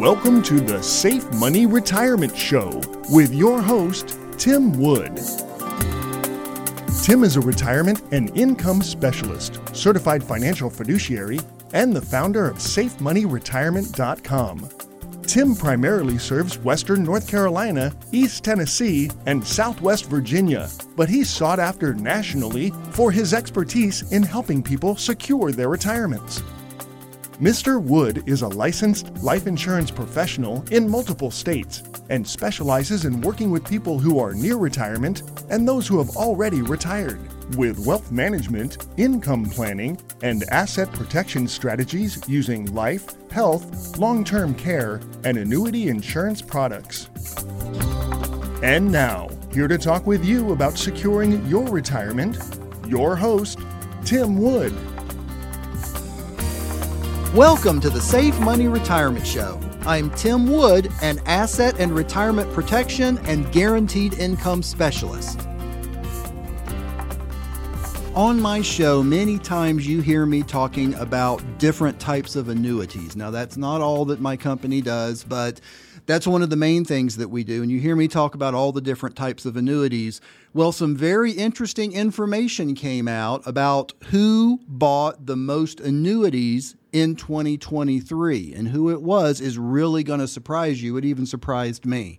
Welcome to the Safe Money Retirement Show with your host, Tim Wood. Tim is a retirement and income specialist, certified financial fiduciary, and the founder of SafeMoneyRetirement.com. Tim primarily serves Western North Carolina, East Tennessee, and Southwest Virginia, but he's sought after nationally for his expertise in helping people secure their retirements. Mr. Wood is a licensed life insurance professional in multiple states and specializes in working with people who are near retirement and those who have already retired with wealth management, income planning, and asset protection strategies using life, health, long term care, and annuity insurance products. And now, here to talk with you about securing your retirement, your host, Tim Wood. Welcome to the Safe Money Retirement Show. I'm Tim Wood, an asset and retirement protection and guaranteed income specialist. On my show, many times you hear me talking about different types of annuities. Now, that's not all that my company does, but that's one of the main things that we do. And you hear me talk about all the different types of annuities. Well, some very interesting information came out about who bought the most annuities in 2023. And who it was is really going to surprise you. It even surprised me.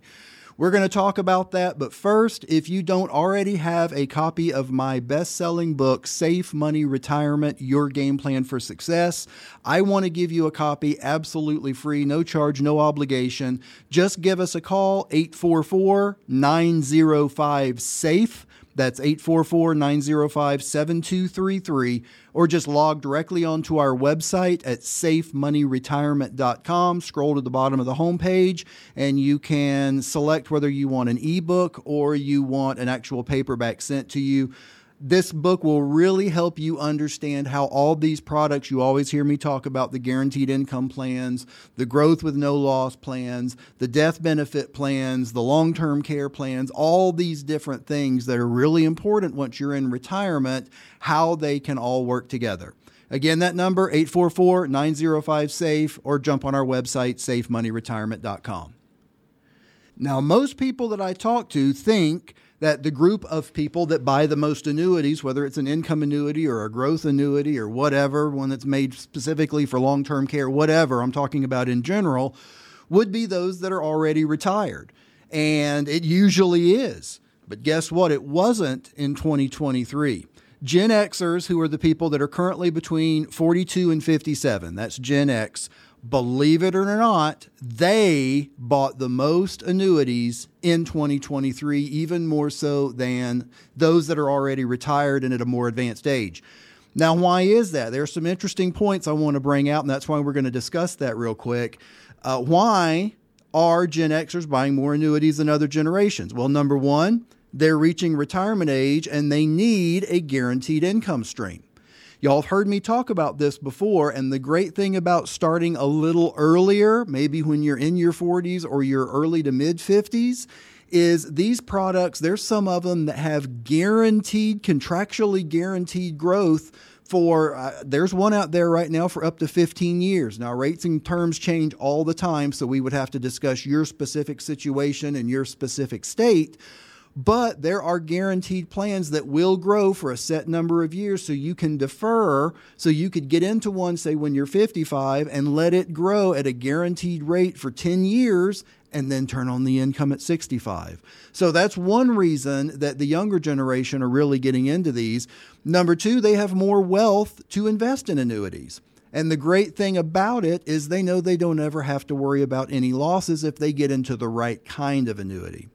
We're going to talk about that. But first, if you don't already have a copy of my best selling book, Safe Money Retirement Your Game Plan for Success, I want to give you a copy absolutely free, no charge, no obligation. Just give us a call, 844 905 SAFE. That's 844 905 7233, or just log directly onto our website at safemoneyretirement.com. Scroll to the bottom of the homepage, and you can select whether you want an ebook or you want an actual paperback sent to you this book will really help you understand how all these products you always hear me talk about the guaranteed income plans, the growth with no loss plans, the death benefit plans, the long term care plans, all these different things that are really important once you're in retirement, how they can all work together. Again, that number 844 905 SAFE or jump on our website safemoneyretirement.com. Now, most people that I talk to think that the group of people that buy the most annuities, whether it's an income annuity or a growth annuity or whatever, one that's made specifically for long term care, whatever I'm talking about in general, would be those that are already retired. And it usually is. But guess what? It wasn't in 2023. Gen Xers, who are the people that are currently between 42 and 57, that's Gen X, believe it or not, they bought the most annuities in 2023, even more so than those that are already retired and at a more advanced age. Now, why is that? There are some interesting points I want to bring out, and that's why we're going to discuss that real quick. Uh, why are Gen Xers buying more annuities than other generations? Well, number one, they're reaching retirement age and they need a guaranteed income stream. Y'all have heard me talk about this before, and the great thing about starting a little earlier, maybe when you're in your 40s or your early to mid 50s, is these products, there's some of them that have guaranteed, contractually guaranteed growth for uh, there's one out there right now for up to 15 years. Now rates and terms change all the time, so we would have to discuss your specific situation and your specific state but there are guaranteed plans that will grow for a set number of years so you can defer so you could get into one say when you're 55 and let it grow at a guaranteed rate for 10 years and then turn on the income at 65. So that's one reason that the younger generation are really getting into these. Number 2, they have more wealth to invest in annuities. And the great thing about it is they know they don't ever have to worry about any losses if they get into the right kind of annuity.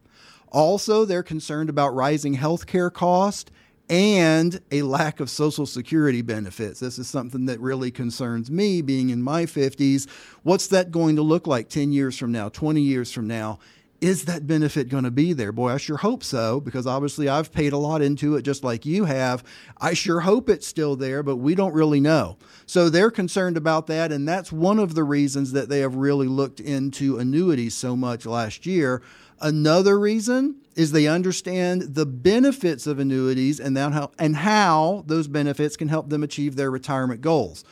Also, they're concerned about rising healthcare costs and a lack of Social Security benefits. This is something that really concerns me being in my 50s. What's that going to look like 10 years from now, 20 years from now? Is that benefit going to be there? Boy, I sure hope so, because obviously I've paid a lot into it just like you have. I sure hope it's still there, but we don't really know. So they're concerned about that, and that's one of the reasons that they have really looked into annuities so much last year Another reason is they understand the benefits of annuities and how, and how those benefits can help them achieve their retirement goals.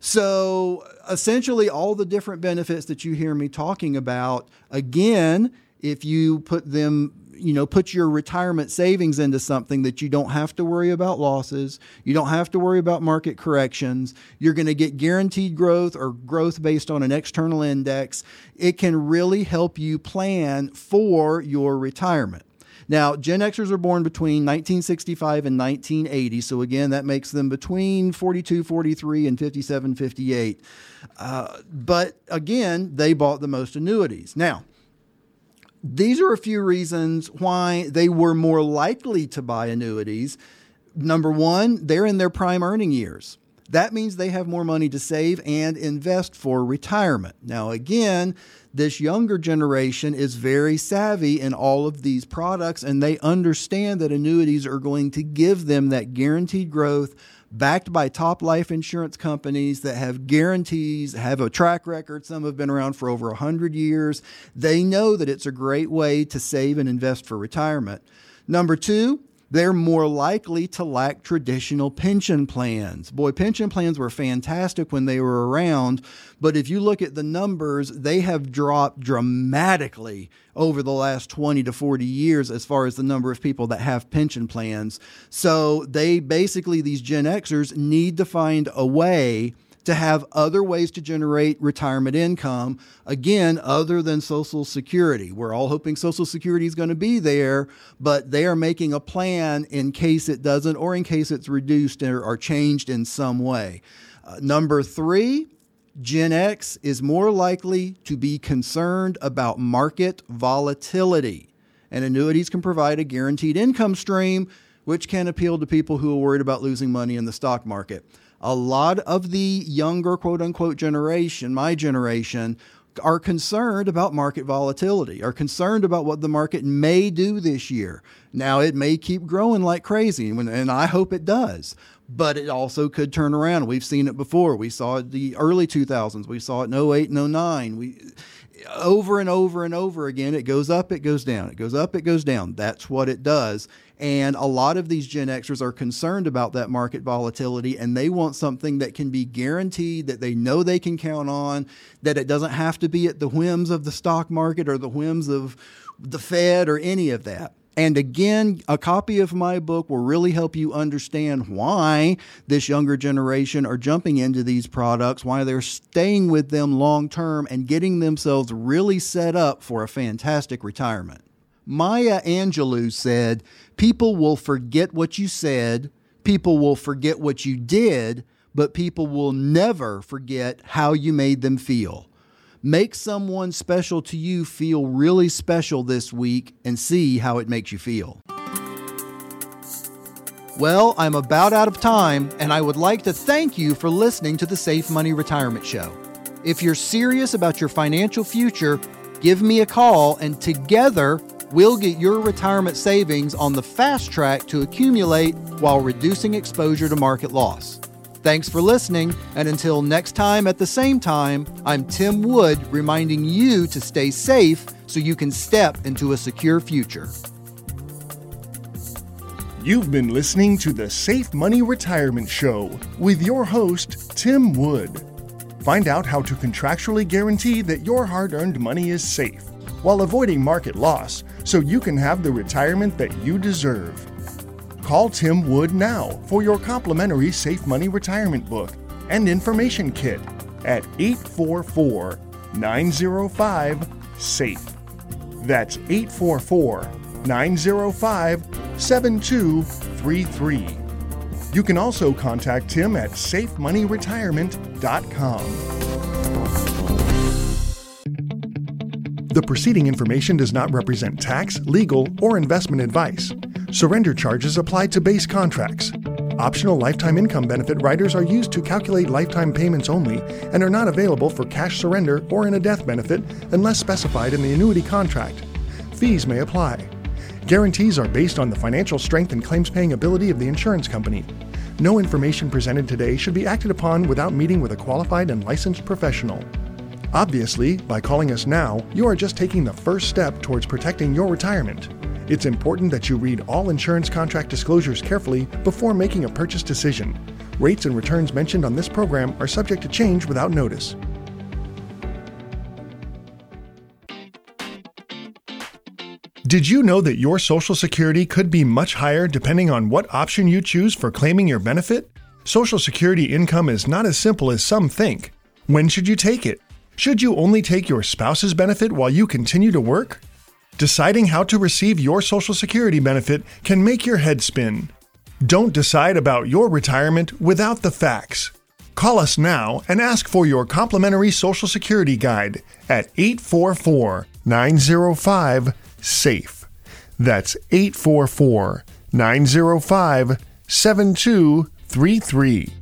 So essentially, all the different benefits that you hear me talking about, again, if you put them you know put your retirement savings into something that you don't have to worry about losses you don't have to worry about market corrections you're going to get guaranteed growth or growth based on an external index it can really help you plan for your retirement now, Gen Xers are born between 1965 and 1980. So, again, that makes them between 42, 43, and 57, 58. Uh, but again, they bought the most annuities. Now, these are a few reasons why they were more likely to buy annuities. Number one, they're in their prime earning years. That means they have more money to save and invest for retirement. Now, again, this younger generation is very savvy in all of these products and they understand that annuities are going to give them that guaranteed growth backed by top life insurance companies that have guarantees, have a track record. Some have been around for over 100 years. They know that it's a great way to save and invest for retirement. Number two, they're more likely to lack traditional pension plans. Boy, pension plans were fantastic when they were around, but if you look at the numbers, they have dropped dramatically over the last 20 to 40 years as far as the number of people that have pension plans. So they basically, these Gen Xers, need to find a way to have other ways to generate retirement income, again, other than Social Security. We're all hoping Social Security is going to be there, but they are making a plan in case it doesn't or in case it's reduced or, or changed in some way. Uh, number three, Gen X is more likely to be concerned about market volatility, and annuities can provide a guaranteed income stream, which can appeal to people who are worried about losing money in the stock market a lot of the younger quote unquote generation, my generation, are concerned about market volatility, are concerned about what the market may do this year. Now, it may keep growing like crazy, and I hope it does, but it also could turn around. We've seen it before. We saw it the early 2000s, we saw it in 08 and 09. We, over and over and over again, it goes up, it goes down, it goes up, it goes down. That's what it does. And a lot of these Gen Xers are concerned about that market volatility and they want something that can be guaranteed, that they know they can count on, that it doesn't have to be at the whims of the stock market or the whims of the Fed or any of that. And again, a copy of my book will really help you understand why this younger generation are jumping into these products, why they're staying with them long term and getting themselves really set up for a fantastic retirement. Maya Angelou said, People will forget what you said, people will forget what you did, but people will never forget how you made them feel. Make someone special to you feel really special this week and see how it makes you feel. Well, I'm about out of time, and I would like to thank you for listening to the Safe Money Retirement Show. If you're serious about your financial future, give me a call, and together we'll get your retirement savings on the fast track to accumulate while reducing exposure to market loss. Thanks for listening, and until next time at the same time, I'm Tim Wood reminding you to stay safe so you can step into a secure future. You've been listening to the Safe Money Retirement Show with your host, Tim Wood. Find out how to contractually guarantee that your hard earned money is safe while avoiding market loss so you can have the retirement that you deserve. Call Tim Wood now for your complimentary Safe Money Retirement Book and Information Kit at 844 905 SAFE. That's 844 905 7233. You can also contact Tim at safemoneyretirement.com. The preceding information does not represent tax, legal, or investment advice. Surrender charges apply to base contracts. Optional lifetime income benefit riders are used to calculate lifetime payments only and are not available for cash surrender or in a death benefit unless specified in the annuity contract. Fees may apply. Guarantees are based on the financial strength and claims paying ability of the insurance company. No information presented today should be acted upon without meeting with a qualified and licensed professional. Obviously, by calling us now, you are just taking the first step towards protecting your retirement. It's important that you read all insurance contract disclosures carefully before making a purchase decision. Rates and returns mentioned on this program are subject to change without notice. Did you know that your Social Security could be much higher depending on what option you choose for claiming your benefit? Social Security income is not as simple as some think. When should you take it? Should you only take your spouse's benefit while you continue to work? Deciding how to receive your Social Security benefit can make your head spin. Don't decide about your retirement without the facts. Call us now and ask for your complimentary Social Security guide at 844 905 SAFE. That's 844 905 7233.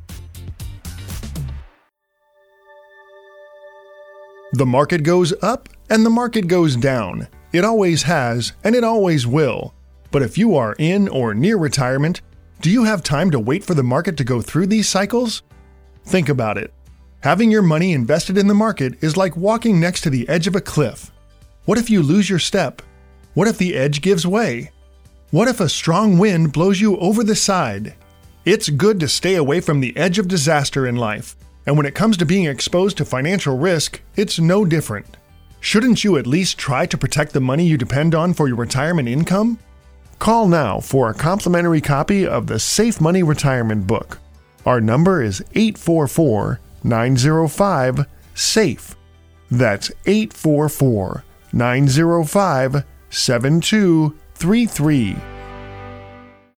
The market goes up and the market goes down. It always has and it always will. But if you are in or near retirement, do you have time to wait for the market to go through these cycles? Think about it. Having your money invested in the market is like walking next to the edge of a cliff. What if you lose your step? What if the edge gives way? What if a strong wind blows you over the side? It's good to stay away from the edge of disaster in life, and when it comes to being exposed to financial risk, it's no different. Shouldn't you at least try to protect the money you depend on for your retirement income? Call now for a complimentary copy of the Safe Money Retirement Book. Our number is 844 905 SAFE. That's 844 905 7233.